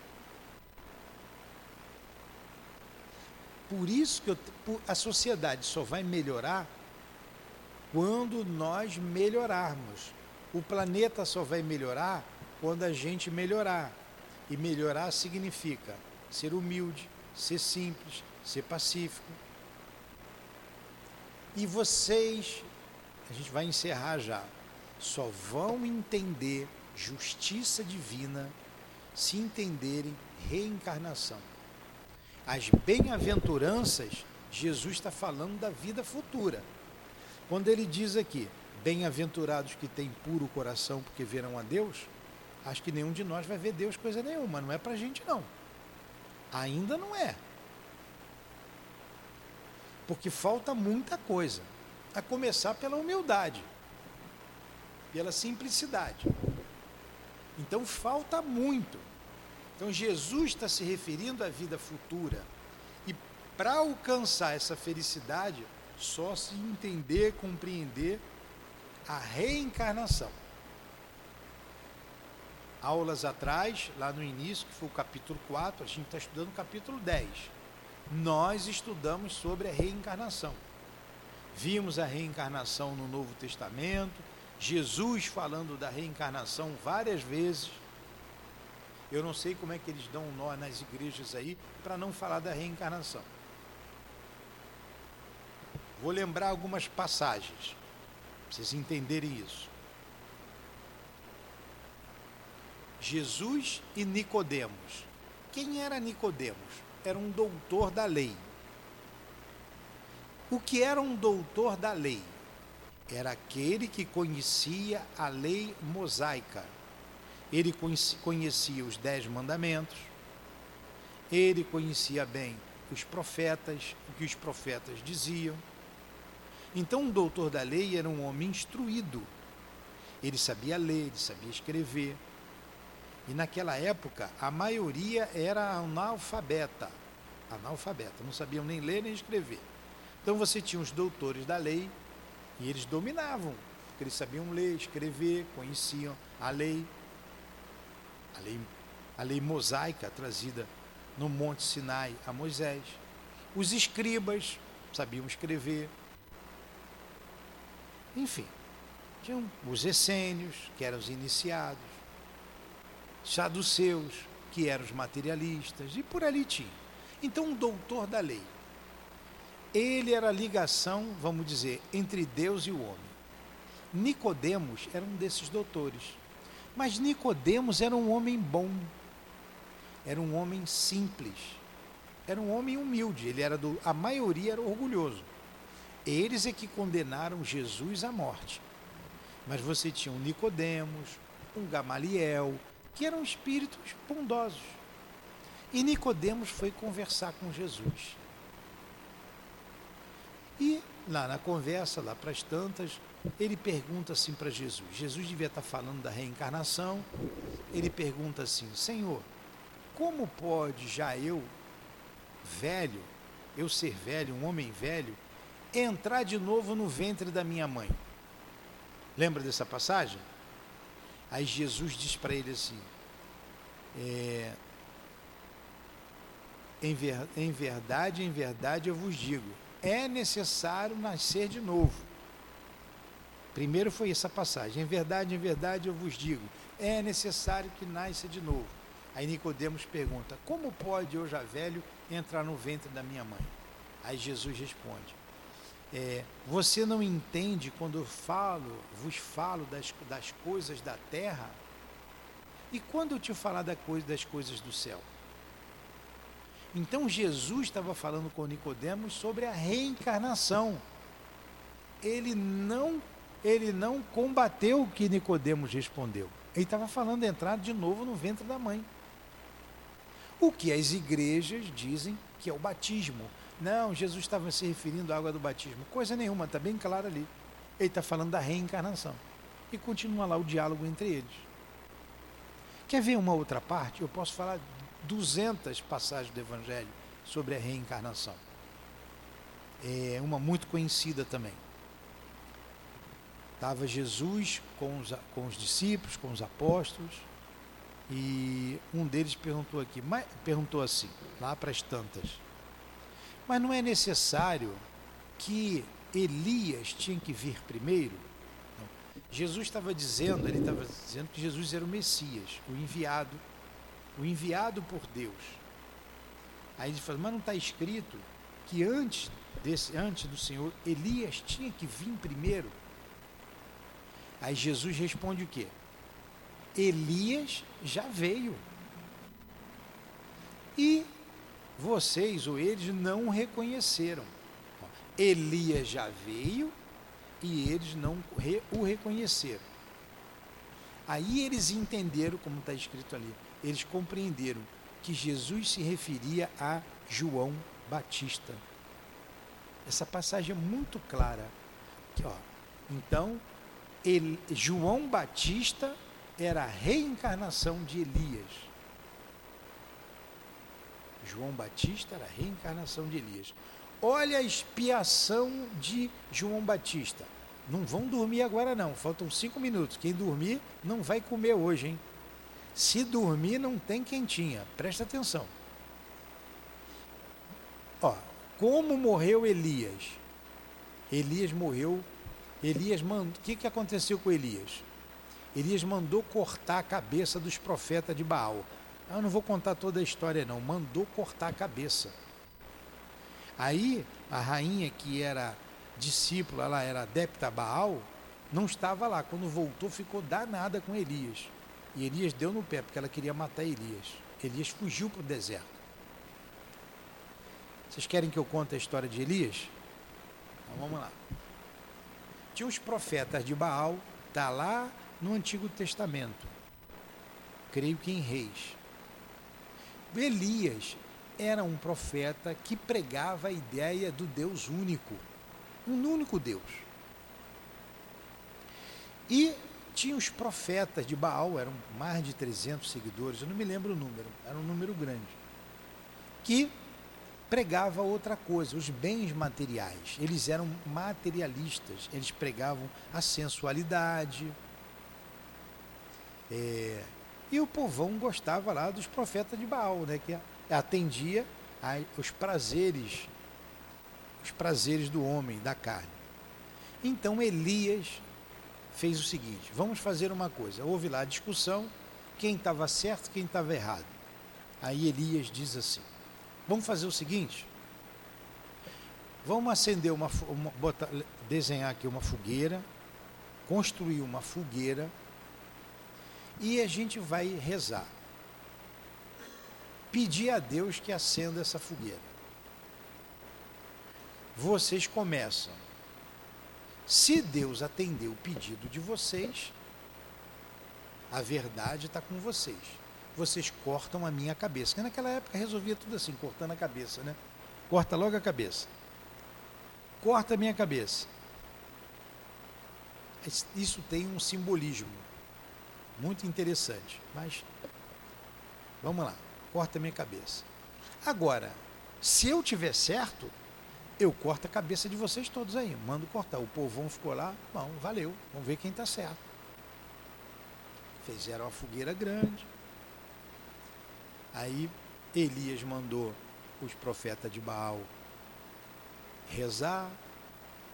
Por isso que eu, a sociedade só vai melhorar quando nós melhorarmos. O planeta só vai melhorar quando a gente melhorar. E melhorar significa ser humilde, ser simples, ser pacífico. E vocês, a gente vai encerrar já, só vão entender justiça divina se entenderem reencarnação. As bem-aventuranças, Jesus está falando da vida futura. Quando ele diz aqui, bem-aventurados que têm puro coração porque verão a Deus, acho que nenhum de nós vai ver Deus coisa nenhuma, não é para gente não. Ainda não é. Porque falta muita coisa, a começar pela humildade, pela simplicidade. Então falta muito. Então Jesus está se referindo à vida futura. E para alcançar essa felicidade, só se entender, compreender a reencarnação. Aulas atrás, lá no início, que foi o capítulo 4, a gente está estudando o capítulo 10. Nós estudamos sobre a reencarnação. Vimos a reencarnação no Novo Testamento, Jesus falando da reencarnação várias vezes. Eu não sei como é que eles dão um nó nas igrejas aí para não falar da reencarnação. Vou lembrar algumas passagens, para vocês entenderem isso. Jesus e Nicodemos. Quem era Nicodemos? Era um doutor da lei. O que era um doutor da lei? Era aquele que conhecia a lei mosaica. Ele conhecia os dez mandamentos, ele conhecia bem os profetas, o que os profetas diziam, então, um doutor da lei era um homem instruído. Ele sabia ler, ele sabia escrever. E naquela época, a maioria era analfabeta. Analfabeta, não sabiam nem ler nem escrever. Então você tinha os doutores da lei e eles dominavam, porque eles sabiam ler, escrever, conheciam a lei, a lei, a lei mosaica trazida no Monte Sinai a Moisés. Os escribas sabiam escrever, enfim, tinham os essênios, que eram os iniciados, saduceus, que eram os materialistas, e por ali tinha. Então, um doutor da lei. Ele era a ligação, vamos dizer, entre Deus e o homem. Nicodemos era um desses doutores. Mas Nicodemos era um homem bom. Era um homem simples. Era um homem humilde. Ele era do, a maioria era orgulhoso. Eles é que condenaram Jesus à morte. Mas você tinha um Nicodemos, um Gamaliel, que eram espíritos bondosos. E Nicodemos foi conversar com Jesus. E lá na conversa, lá para as tantas, ele pergunta assim para Jesus. Jesus devia estar falando da reencarnação. Ele pergunta assim: Senhor, como pode já eu, velho, eu ser velho, um homem velho, entrar de novo no ventre da minha mãe? Lembra dessa passagem? Aí Jesus diz para ele assim: é, em, ver, em verdade, em verdade eu vos digo, é necessário nascer de novo. Primeiro foi essa passagem. Em verdade, em verdade eu vos digo, é necessário que nasça de novo. Aí Nicodemos pergunta: Como pode eu já velho entrar no ventre da minha mãe? Aí Jesus responde: é, Você não entende quando eu falo, vos falo das, das coisas da terra? E quando eu te falar da coisa, das coisas do céu? Então Jesus estava falando com Nicodemos sobre a reencarnação. Ele não ele não combateu o que Nicodemos respondeu. Ele estava falando de entrar de novo no ventre da mãe. O que as igrejas dizem que é o batismo. Não, Jesus estava se referindo à água do batismo. Coisa nenhuma, está bem claro ali. Ele está falando da reencarnação. E continua lá o diálogo entre eles. Quer ver uma outra parte? Eu posso falar 200 passagens do Evangelho sobre a reencarnação. É uma muito conhecida também. Estava Jesus com os, com os discípulos, com os apóstolos, e um deles perguntou aqui, perguntou assim, lá para as tantas, mas não é necessário que Elias tinha que vir primeiro? Jesus estava dizendo, ele estava dizendo que Jesus era o Messias, o enviado, o enviado por Deus. Aí ele fala, mas não está escrito que antes, desse, antes do Senhor, Elias tinha que vir primeiro? Aí Jesus responde o quê? Elias já veio. E vocês ou eles não reconheceram. Elias já veio e eles não o reconheceram. Aí eles entenderam, como está escrito ali, eles compreenderam que Jesus se referia a João Batista. Essa passagem é muito clara. Aqui, ó. Então, ele, João Batista era a reencarnação de Elias. João Batista era a reencarnação de Elias. Olha a expiação de João Batista. Não vão dormir agora não, faltam cinco minutos. Quem dormir não vai comer hoje, hein? Se dormir não tem quentinha, presta atenção. Ó, como morreu Elias? Elias morreu Elias mandou. O que, que aconteceu com Elias? Elias mandou cortar a cabeça dos profetas de Baal. Eu não vou contar toda a história, não. Mandou cortar a cabeça. Aí, a rainha que era discípula, ela era adepta a Baal, não estava lá. Quando voltou, ficou danada com Elias. E Elias deu no pé, porque ela queria matar Elias. Elias fugiu para o deserto. Vocês querem que eu conte a história de Elias? Então vamos lá. Tinha os profetas de Baal, está lá no Antigo Testamento. Creio que em Reis. Elias era um profeta que pregava a ideia do Deus único, um único Deus. E tinha os profetas de Baal, eram mais de 300 seguidores, eu não me lembro o número, era um número grande, que pregava outra coisa, os bens materiais. Eles eram materialistas, eles pregavam a sensualidade. É, e o povão gostava lá dos profetas de Baal, né, que atendia os prazeres, os prazeres do homem, da carne. Então Elias fez o seguinte: vamos fazer uma coisa. Houve lá discussão, quem estava certo, quem estava errado. Aí Elias diz assim: Vamos fazer o seguinte: vamos acender uma, uma botar, desenhar aqui uma fogueira, construir uma fogueira e a gente vai rezar. Pedir a Deus que acenda essa fogueira. Vocês começam. Se Deus atender o pedido de vocês, a verdade está com vocês vocês cortam a minha cabeça. Que naquela época resolvia tudo assim, cortando a cabeça, né? Corta logo a cabeça. Corta a minha cabeça. Isso tem um simbolismo muito interessante. Mas vamos lá. corta minha cabeça. Agora, se eu tiver certo, eu corto a cabeça de vocês todos aí, mando cortar. O povão ficou lá, bom, valeu, vamos ver quem está certo. Fizeram uma fogueira grande. Aí Elias mandou os profetas de Baal rezar.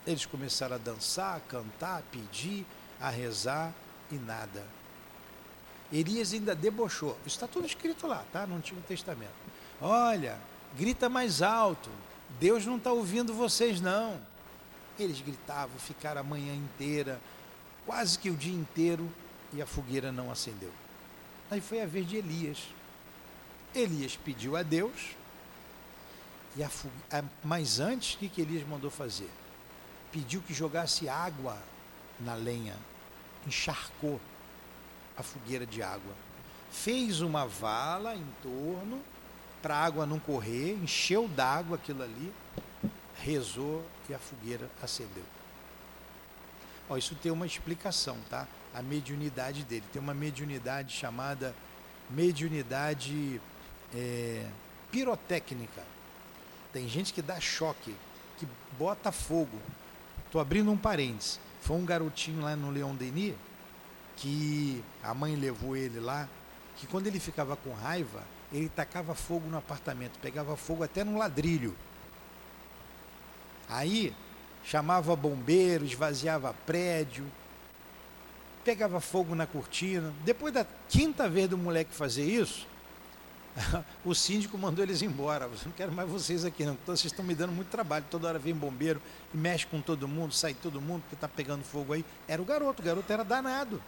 Eles começaram a dançar, a cantar, a pedir, a rezar e nada. Elias ainda debochou. Isso está tudo escrito lá, tá? No Antigo Testamento. Olha, grita mais alto. Deus não está ouvindo vocês, não. Eles gritavam, ficaram a manhã inteira, quase que o dia inteiro, e a fogueira não acendeu. Aí foi a vez de Elias. Elias pediu a Deus, e a, a, mas antes, o que, que Elias mandou fazer? Pediu que jogasse água na lenha, encharcou a fogueira de água. Fez uma vala em torno para a água não correr, encheu d'água aquilo ali, rezou e a fogueira acendeu. Ó, isso tem uma explicação, tá? A mediunidade dele. Tem uma mediunidade chamada mediunidade é, pirotécnica. Tem gente que dá choque, que bota fogo. Estou abrindo um parênteses. Foi um garotinho lá no Leão Denis que a mãe levou ele lá, que quando ele ficava com raiva, ele tacava fogo no apartamento, pegava fogo até no ladrilho. Aí chamava bombeiro, esvaziava prédio, pegava fogo na cortina. Depois da quinta vez do moleque fazer isso, [laughs] o síndico mandou eles embora. Eu não quero mais vocês aqui, não. Vocês estão me dando muito trabalho. Toda hora vem bombeiro e mexe com todo mundo, sai todo mundo porque está pegando fogo aí. Era o garoto, o garoto era danado.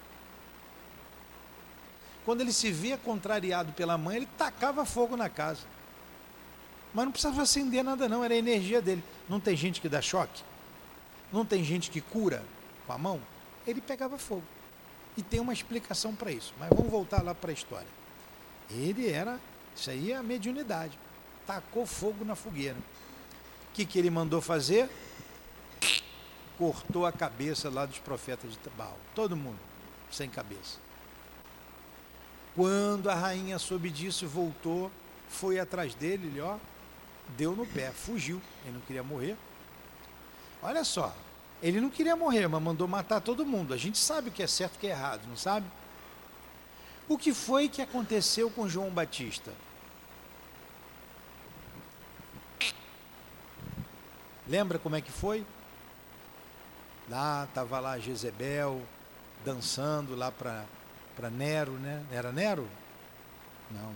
Quando ele se via contrariado pela mãe, ele tacava fogo na casa. Mas não precisava acender nada, não, era a energia dele. Não tem gente que dá choque? Não tem gente que cura com a mão? Ele pegava fogo. E tem uma explicação para isso. Mas vamos voltar lá para a história. Ele era, isso aí é a mediunidade. Tacou fogo na fogueira. O que, que ele mandou fazer? Cortou a cabeça lá dos profetas de Baal. Todo mundo sem cabeça. Quando a rainha soube disso, voltou, foi atrás dele, ele ó, deu no pé, fugiu. Ele não queria morrer. Olha só, ele não queria morrer, mas mandou matar todo mundo. A gente sabe o que é certo e o que é errado, não sabe? O que foi que aconteceu com João Batista? Lembra como é que foi? Lá estava lá Jezebel dançando lá para para Nero, né? Era Nero? Não,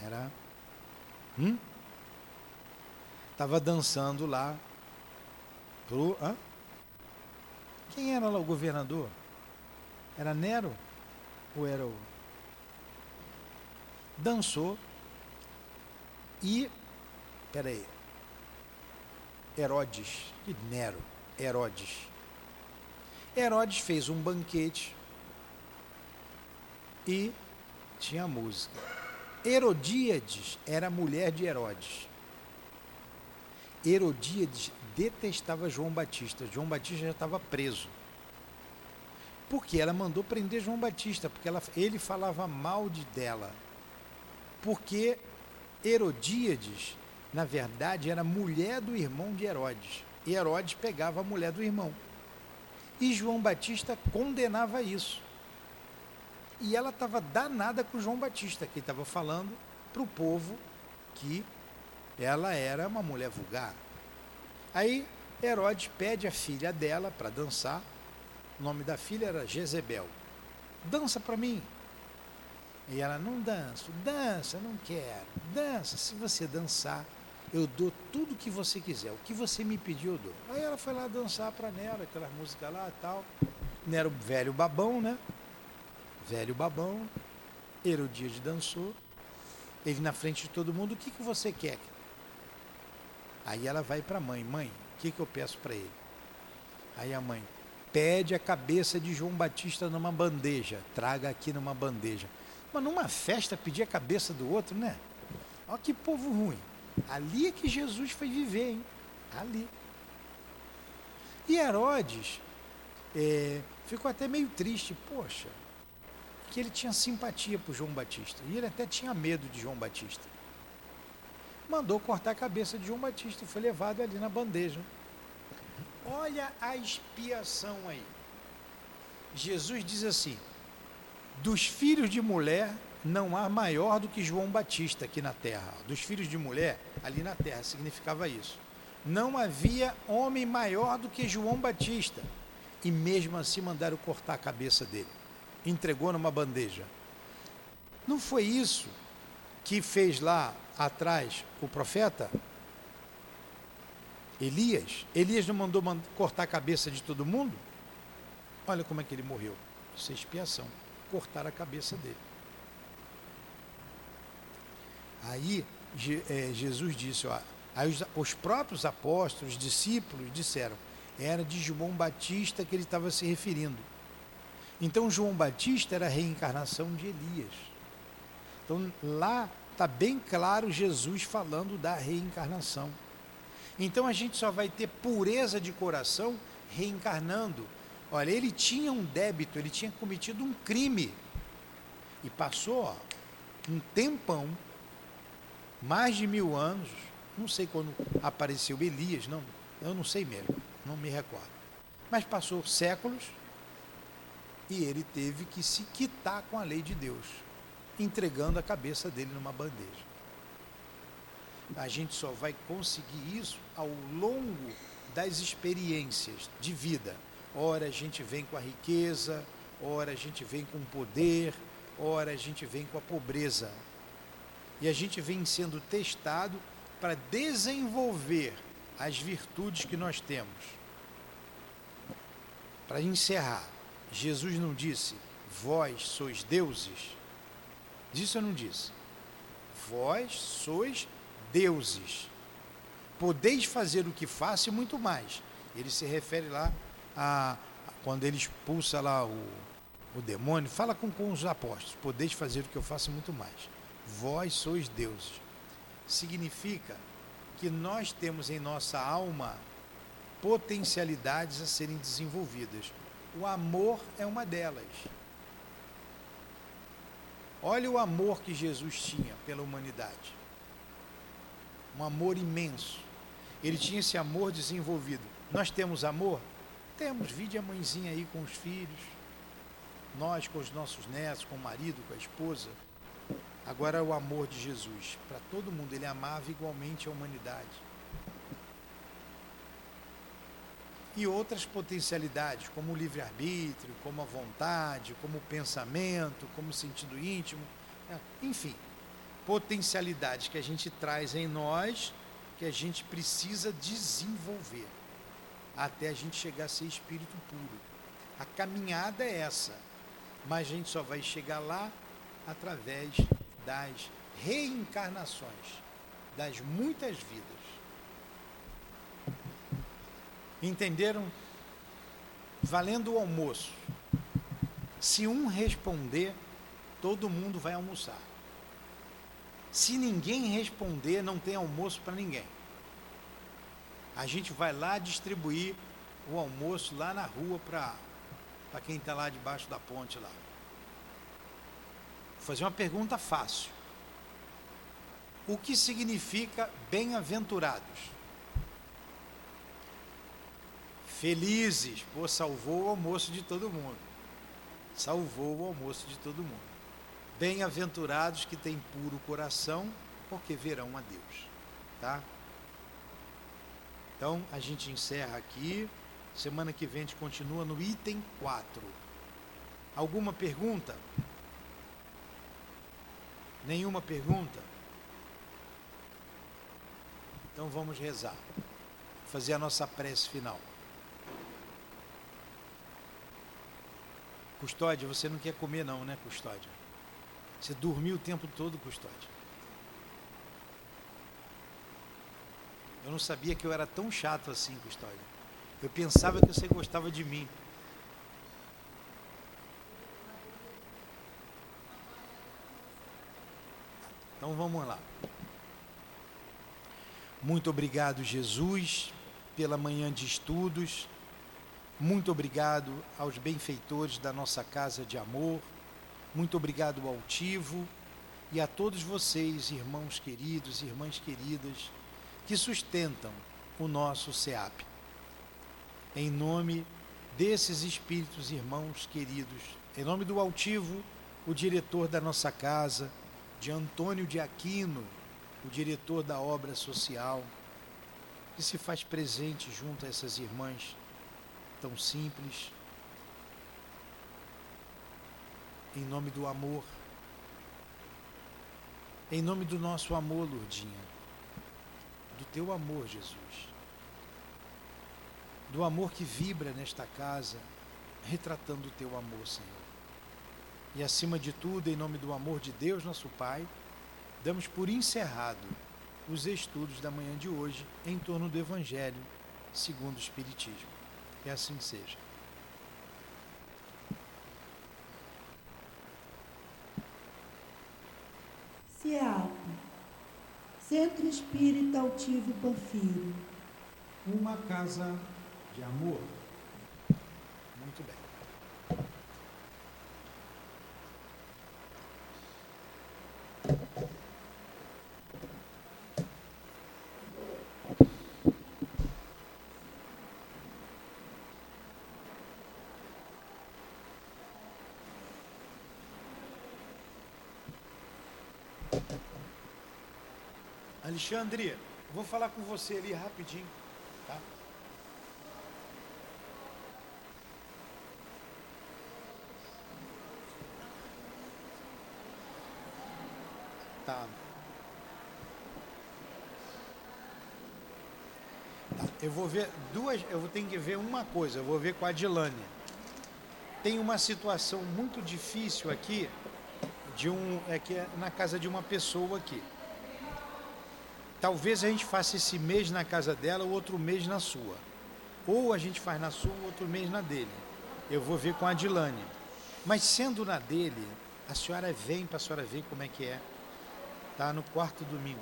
era. Hum? Tava dançando lá pro. Hã? Quem era lá o governador? Era Nero? Ou era o. Dançou e. Peraí. Herodes. Que Nero? Herodes. Herodes fez um banquete e tinha música. Herodíades era mulher de Herodes. Herodíades detestava João Batista. João Batista já estava preso. Porque ela mandou prender João Batista, porque ela, ele falava mal de dela. Porque Herodíades, na verdade, era mulher do irmão de Herodes. E Herodes pegava a mulher do irmão. E João Batista condenava isso. E ela estava danada com João Batista, que estava falando para o povo que ela era uma mulher vulgar. Aí Herodes pede a filha dela para dançar. O nome da filha era Jezebel. Dança para mim. E ela não dança, dança, não quero. Dança, se você dançar, eu dou tudo que você quiser. O que você me pediu, eu dou. Aí ela foi lá dançar para Nero, aquela música lá e tal. Nero velho babão, né? Velho babão, Herodíade dançou, ele na frente de todo mundo, o que, que você quer? Aí ela vai para a mãe, mãe, o que, que eu peço para ele? Aí a mãe, pede a cabeça de João Batista numa bandeja, traga aqui numa bandeja. Mas numa festa pedir a cabeça do outro, né? Olha que povo ruim. Ali é que Jesus foi viver, hein? Ali. E Herodes é, ficou até meio triste. Poxa, que ele tinha simpatia por João Batista. E ele até tinha medo de João Batista. Mandou cortar a cabeça de João Batista e foi levado ali na bandeja. Olha a expiação aí. Jesus diz assim: dos filhos de mulher não há maior do que João Batista aqui na terra. Dos filhos de mulher, ali na terra, significava isso. Não havia homem maior do que João Batista. E mesmo assim mandaram cortar a cabeça dele. Entregou numa bandeja. Não foi isso que fez lá atrás o profeta? Elias? Elias não mandou cortar a cabeça de todo mundo? Olha como é que ele morreu. Isso é expiação. Cortar a cabeça dele. Aí é, Jesus disse, ó, aí os, os próprios apóstolos, discípulos disseram, era de João Batista que ele estava se referindo. Então João Batista era a reencarnação de Elias. Então lá está bem claro Jesus falando da reencarnação. Então a gente só vai ter pureza de coração reencarnando. Olha, ele tinha um débito, ele tinha cometido um crime. E passou ó, um tempão mais de mil anos, não sei quando apareceu Elias, não, eu não sei mesmo, não me recordo. Mas passou séculos e ele teve que se quitar com a lei de Deus, entregando a cabeça dele numa bandeja. A gente só vai conseguir isso ao longo das experiências de vida. Ora a gente vem com a riqueza, ora a gente vem com o poder, ora a gente vem com a pobreza e a gente vem sendo testado para desenvolver as virtudes que nós temos. Para encerrar, Jesus não disse, vós sois deuses? Disso eu não disse. Vós sois deuses. Podeis fazer o que faço e muito mais. Ele se refere lá a, quando ele expulsa lá o, o demônio, fala com, com os apóstolos, podeis fazer o que eu faço e muito mais vós sois deuses. Significa que nós temos em nossa alma potencialidades a serem desenvolvidas. O amor é uma delas. Olha o amor que Jesus tinha pela humanidade. Um amor imenso. Ele tinha esse amor desenvolvido. Nós temos amor? Temos. Vide a mãezinha aí com os filhos. Nós com os nossos netos, com o marido, com a esposa. Agora o amor de Jesus para todo mundo, ele amava igualmente a humanidade. E outras potencialidades, como o livre-arbítrio, como a vontade, como o pensamento, como o sentido íntimo, né? enfim, potencialidades que a gente traz em nós que a gente precisa desenvolver até a gente chegar a ser espírito puro. A caminhada é essa, mas a gente só vai chegar lá através das reencarnações, das muitas vidas. Entenderam? Valendo o almoço. Se um responder, todo mundo vai almoçar. Se ninguém responder, não tem almoço para ninguém. A gente vai lá distribuir o almoço lá na rua para quem está lá debaixo da ponte lá. Vou fazer uma pergunta fácil. O que significa bem-aventurados? Felizes, pô, salvou o almoço de todo mundo. Salvou o almoço de todo mundo. Bem-aventurados que têm puro coração, porque verão a Deus. Tá? Então, a gente encerra aqui. Semana que vem a gente continua no item 4. Alguma pergunta? Nenhuma pergunta? Então vamos rezar. Fazer a nossa prece final. Custódia, você não quer comer não, né, Custódia? Você dormiu o tempo todo, Custódia. Eu não sabia que eu era tão chato assim, Custódia. Eu pensava que você gostava de mim. Então vamos lá. Muito obrigado, Jesus, pela manhã de estudos. Muito obrigado aos benfeitores da nossa casa de amor. Muito obrigado ao Tivo e a todos vocês, irmãos queridos, irmãs queridas, que sustentam o nosso SEAP. Em nome desses espíritos irmãos queridos, em nome do Altivo, o diretor da nossa casa, de Antônio de Aquino, o diretor da obra social, que se faz presente junto a essas irmãs tão simples, em nome do amor, em nome do nosso amor, Lourdinha, do teu amor, Jesus do amor que vibra nesta casa, retratando o teu amor, Senhor. E acima de tudo, em nome do amor de Deus, nosso Pai, damos por encerrado os estudos da manhã de hoje em torno do Evangelho segundo o Espiritismo. Que assim seja. CEAP, Centro Espírita Altivo Panfiro. Uma casa de amor. Muito bem. Alexandre, vou falar com você ali rapidinho, tá? Tá. tá. Eu vou ver duas, eu ter que ver uma coisa, eu vou ver com a Dilane. Tem uma situação muito difícil aqui de um é que é na casa de uma pessoa aqui. Talvez a gente faça esse mês na casa dela, o outro mês na sua. Ou a gente faz na sua, o outro mês na dele. Eu vou ver com a Dilane. Mas sendo na dele, a senhora vem para a senhora ver como é que é tá? No quarto domingo.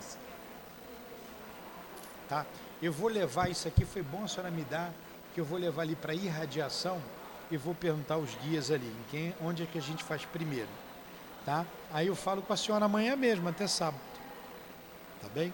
Tá? Eu vou levar isso aqui, foi bom a senhora me dar, que eu vou levar ali para irradiação e vou perguntar aos guias ali, em quem, onde é que a gente faz primeiro, tá? Aí eu falo com a senhora amanhã mesmo, até sábado. Tá bem?